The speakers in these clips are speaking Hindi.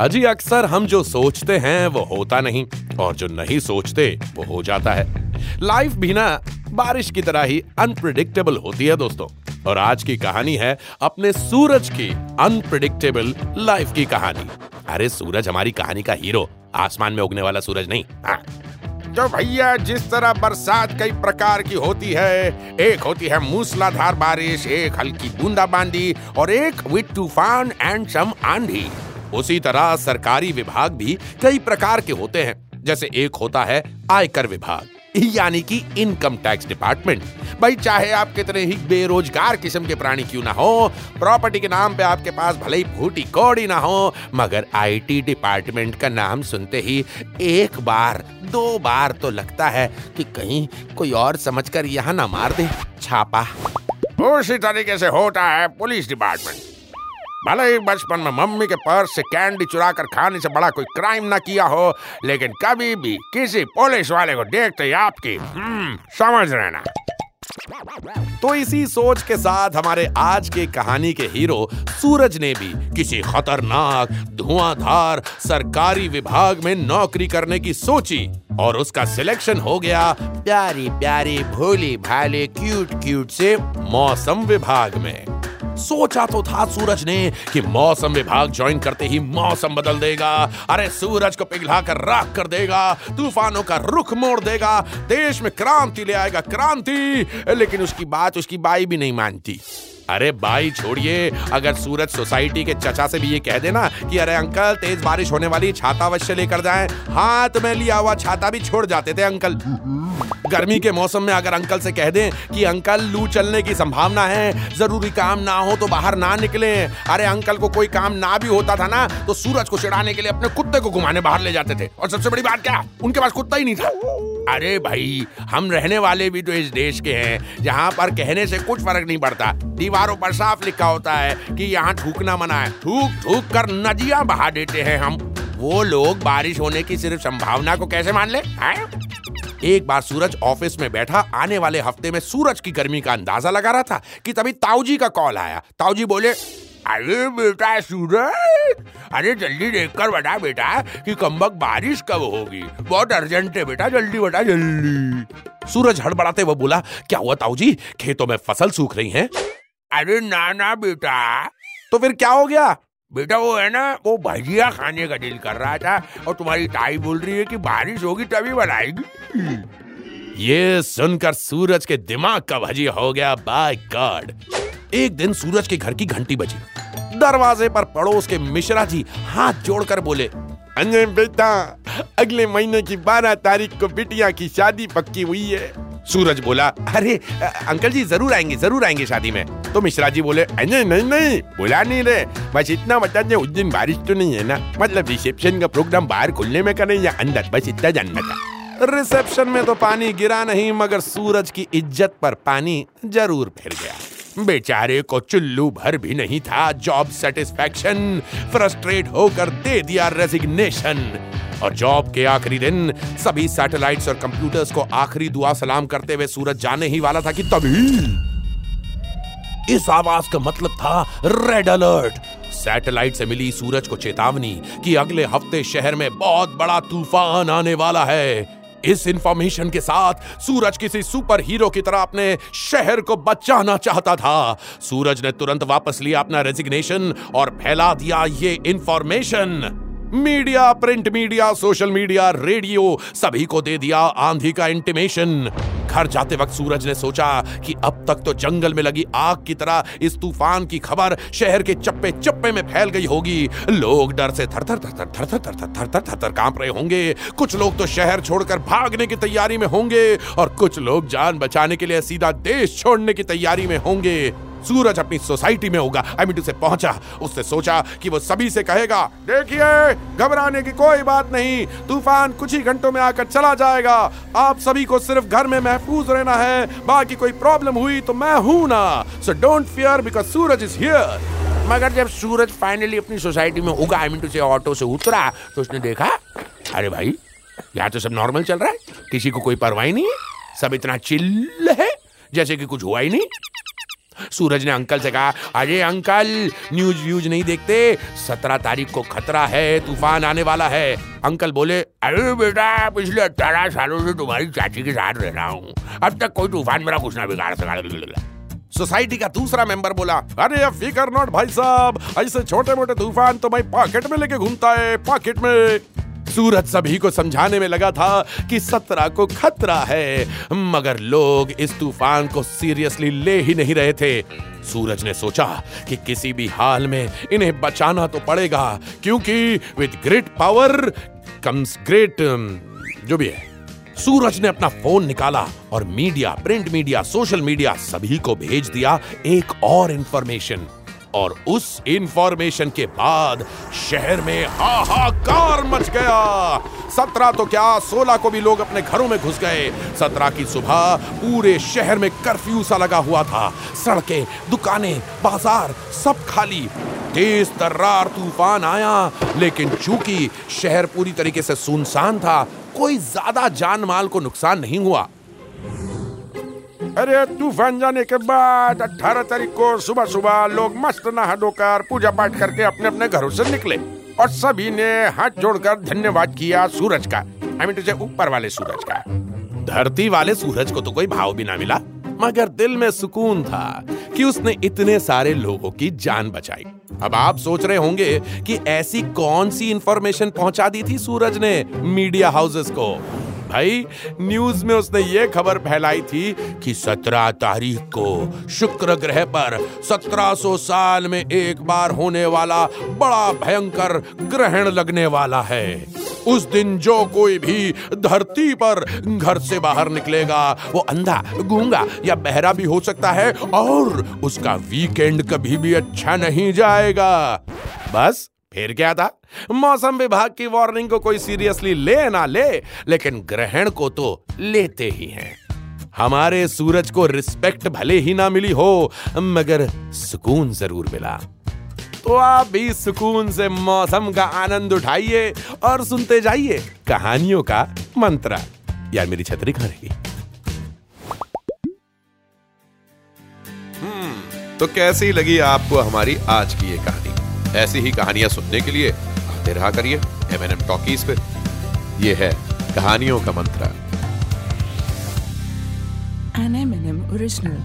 अजी अक्सर हम जो सोचते हैं, वो होता नहीं, और जो नहीं सोचते, वो हो जाता है। लाइफ भी ना, बारिश की तरह ही अनप्रिडिक्टेबल होती है, दोस्तों। और आज की कहानी है अपने सूरज की अनप्रिडिक्टेबल लाइफ की कहानी। अरे, सूरज हमारी कहानी का हीरो। आसमान में उगने वाला सूरज नहीं हाँ। तो भैया, जिस तरह बरसात कई प्रकार की होती है, एक होती है मूसलाधार बारिश, एक हल्की बूंदाबांदी, और एक विद तूफ़ान एंड सम आंधी। उसी तरह सरकारी विभाग भी कई प्रकार के होते हैं। जैसे एक होता है आयकर विभाग, यानी कि इनकम टैक्स डिपार्टमेंट। भाई, चाहे आप कितने ही बेरोजगार किस्म के प्राणी क्यों ना हो, प्रॉपर्टी के नाम पे आपके पास भले ही फूटी कौड़ी ना हो, मगर आईटी डिपार्टमेंट का नाम सुनते ही एक बार, दो बार तो लगता है कि कहीं कोई और समझकर यहाँ ना मार दे। छापा। उसी तरीके से होता है पुलिस डिपार्टमेंट। भले ही बचपन में मम्मी के पर्स से कैंडी चुरा कर खाने से बड़ा कोई क्राइम ना किया हो लेकिन कभी भी किसी पुलिस वाले को देखते ही आपकी हम्म, समझ रहना तो इसी सोच के साथ हमारे आज के कहानी के हीरो सूरज ने भी किसी खतरनाक धुआंधार सरकारी विभाग में नौकरी करने की सोची और उसका सिलेक्शन हो गया प्यारी प्यारी भोली भाले क्यूट क्यूट से मौसम विभाग में। सोचा तो था सूरज ने कि मौसम विभाग ज्वाइन करते ही मौसम बदल देगा। अरे सूरज को पिघला कर राख कर देगा, तूफानों का रुख मोड़ देगा, देश में क्रांति ले आएगा क्रांति। लेकिन उसकी बात उसकी बाई भी नहीं मानती। अरे भाई छोड़िए, अगर सूरज सोसाइटी के चचा से भी ये कह देना कि अरे अंकल, तेज बारिश होने वाली, छाता अवश्य लेकर जाएँ। हाथ में लिया हुआ छाता भी छोड़ जाते थे अंकल। गर्मी के मौसम में अगर अंकल से कह दें कि अंकल, लू चलने की संभावना है, ज़रूरी काम ना हो तो बाहर ना निकले। अरे अंकल को कोई काम ना भी होता था ना तो सूरज को चिढ़ाने के लिए अपने कुत्ते को घुमाने बाहर ले जाते थे। और सबसे बड़ी बात क्या? उनके पास कुत्ता ही नहीं था। अरे भाई, हम रहने वाले भी तो इस देश के हैं, जहाँ पर कहने से कुछ फ़र्क नहीं पड़ता। दीवारों पर साफ़ लिखा होता है कि यहाँ थूकना मना है थूक थूक कर नदियाँ बहा देते हैं हम। वो लोग बारिश होने की सिर्फ़ संभावना को कैसे मान ले, हैं? एक बार सूरज ऑफ़िस में बैठा, आने वाले हफ़्ते में सूरज की गर्मी का अंदाज़ा लगा रहा था कि तभी ताऊजी का कॉल आया। ताऊजी बोले, अरे बेटा, सूरज? अरे जल्दी देखकर बता बेटा कि कम्बक बारिश कब होगी। बहुत अर्जेंट है बेटा, जल्दी बता, जल्दी। सूरज हड़बड़ाते हुए बोला, क्या हुआ ताऊ जी खेतों में फ़सल सूख रही है? अरे ना ना बेटा। तो फिर क्या हो गया? बेटा वो है ना, वो भजिया खाने का दिल कर रहा था और तुम्हारी ताई बोल रही है कि बारिश होगी तभी बनाएगी। ये सुनकर सूरज के दिमाग का भजिया हो गया, बाय गॉड! एक दिन सूरज के घर की घंटी बजी। दरवाजे पर पड़ोस के मिश्रा जी हाथ जोड़कर बोले अरे बेटा अगले महीने की बारह तारीख को बिटिया की शादी पक्की हुई है। सूरज बोला अरे अंकल जी ज़रूर आएँगे ज़रूर आएँगे शादी में। तो मिश्रा जी बोले अरे नहीं नहीं बुला नहीं रहे बस इतना बता दे उस दिन बारिश तो नहीं है ना? मतलब रिसेप्शन का प्रोग्राम बाहर खुलने में करें या अंदर? बस इतना जानना था। रिसेप्शन में तो पानी गिरा नहीं मगर सूरज की इज़्ज़त पर पानी ज़रूर फिर गया। बेचारे को चुल्लू भर भी नहीं था। जॉब सेटिस्फैक्शन फ्रस्ट्रेट होकर दे दिया रेजिग्नेशन और जॉब के आखिरी दिन, सभी सैटेलाइट्स और कंप्यूटर्स को आखिरी दुआ सलाम करते हुए सूरज जाने ही वाला था कि तभी इस आवाज़ का मतलब था रेड अलर्ट सैटेलाइट से मिली सूरज को चेतावनी कि अगले हफ़्ते शहर में बहुत बड़ा तूफ़ान आने वाला है। इस इंफॉर्मेशन के साथ सूरज किसी सुपर हीरो की तरह अपने शहर को बचाना चाहता था। सूरज ने तुरंत वापस लिया अपना रेजिग्नेशन और फैला दिया ये information media, print media, social media, radio, सभी को दे दिया आंधी का इंटीमेशन घर जाते वक्त सूरज ने सोचा कि अब तक तो जंगल में लगी आग की तरह इस तूफ़ान की खबर शहर के चप्पे चप्पे में फैल गई होगी। लोग डर से थर थर थर थर थर थर थर थर थर थर थर काँप रहे होंगे। कुछ लोग तो शहर छोड़कर भागने की तैयारी में होंगे और कुछ लोग जान बचाने के लिए सीधा देश छोड़ने की तैयारी में होंगे। सूरज अपनी सोसाइटी में होगा। आई मीन से पहुँचा। उसने सोचा कि वो सभी से कहेगा, देखिए, घबराने की कोई बात नहीं। तूफ़ान कुछ ही घंटों में आकर चला जाएगा। आप सभी को सिर्फ़ घर में महफूज रहना है। बाकी कोई प्रॉब्लम हुई तो मैं हूँ ना। So don't fear because Suraj is here मगर जब सूरज फाइनली अपनी सोसाइटी में उगा आई मीन से ऑटो से उतरा तो उसने देखा, अरे भाई, यहाँ तो सब नॉर्मल चल रहा है। किसी को कोई परवाही नहीं है। सब इतना चिल्ल है, जैसे कि कुछ हुआ ही नहीं। सूरज ने अंकल से कहा अरे अंकल, न्यूज़ व्यूज़ नहीं देखते, सत्रह तारीख को खतरा है, तूफ़ान आने वाला है। अंकल बोले, अरे बेटा, पिछले अठारह सालों से तुम्हारी चाची के साथ रह रहा हूँ। अब तक कोई तूफ़ान मेरा कुछ ना बिगाड़ सका सोसाइटी का दूसरा मेंबर बोला, अरे अब फिकर नॉट भाई साहब, ऐसे छोटे मोटे तूफ़ान तो भाई पॉकेट में लेके घूमता है पॉकेट में। सूरज सभी को समझाने में लगा था कि सत्रह को खतरा है। मगर लोग इस तूफ़ान को सीरियसली ले ही नहीं रहे थे। सूरज ने सोचा कि किसी भी हाल में इन्हें बचाना तो पड़ेगा, क्योंकि with great power comes great जो भी है। सूरज ने अपना फ़ोन निकाला और media print media social media सभी को भेज दिया एक और इंफॉर्मेशन और उस इंफॉर्मेशन के बाद शहर में हाहाकार मच गया। सत्रह तो क्या, सोलह को भी लोग अपने घरों में घुस गए। सत्रह की सुबह पूरे शहर में कर्फ्यू सा लगा हुआ था। सड़कें, दुकानें, बाज़ार सब खाली। तेज तर्रार तूफ़ान आया, लेकिन चूँकि शहर पूरी तरीके से सुनसान था, कोई ज़्यादा जान माल को नुकसान नहीं हुआ। अरे तूफ़ान जाने के बाद 18 तारीख को सुबह सुबह लोग मस्त नहा धोकर पूजा पाठ करके अपने अपने घरों से निकले और सभी ने हाथ जोड़कर धन्यवाद किया सूरज का। आई मीन ऊपर वाले सूरज का। धरती वाले सूरज को तो कोई भाव भी ना मिला, मगर दिल में सुकून था कि उसने इतने सारे लोगों की जान बचाई। अब आप सोच रहे होंगे कि ऐसी कौन सी इंफॉर्मेशन पहुँचा दी थी सूरज ने मीडिया हाउसेस को? भाई न्यूज़ में उसने ये खबर फैलाई थी कि सत्रह तारीख को शुक्र ग्रह पर 1700 साल में एक बार होने वाला बड़ा भयंकर ग्रहण लगने वाला है। उस दिन जो कोई भी धरती पर घर से बाहर निकलेगा, वो अंधा, गूँगा या बहरा भी हो सकता है और उसका वीकेंड कभी भी अच्छा नहीं जाएगा। बस फिर क्या था। मौसम विभाग की वार्निंग को कोई सीरियसली ले ना ले, लेकिन ग्रहण को तो लेते ही हैं। हमारे सूरज को रिस्पेक्ट भले ही ना मिली हो, मगर सुकून ज़रूर मिला। तो आप भी सुकून से मौसम का आनंद उठाइए और सुनते जाइए कहानियों का मंत्र। यार, मेरी छतरी कहाँ रहेगी हम्म तो कैसी लगी आपको हमारी आज की ये कहानी? ऐसी ही कहानियाँ सुनने के लिए आते रहा करिए एम एन एम टॉकीज पे ये है कहानियों का मंत्र An M&M original.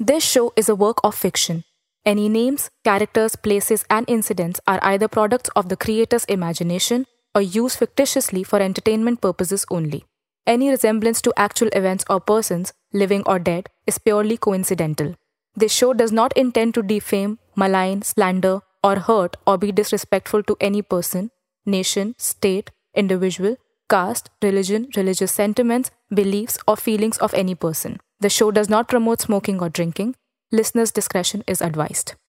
This show is a work of fiction. Any names, characters, places, and incidents are either products of the creator's imagination or used fictitiously for entertainment purposes only. Any resemblance to actual events or persons, living or dead, is purely coincidental. This show does not intend to defame, malign, slander, or hurt or be disrespectful to any person, nation, state, individual, caste, religion, religious sentiments, beliefs, or feelings of any person. The show does not promote smoking or drinking. Listeners' discretion is advised.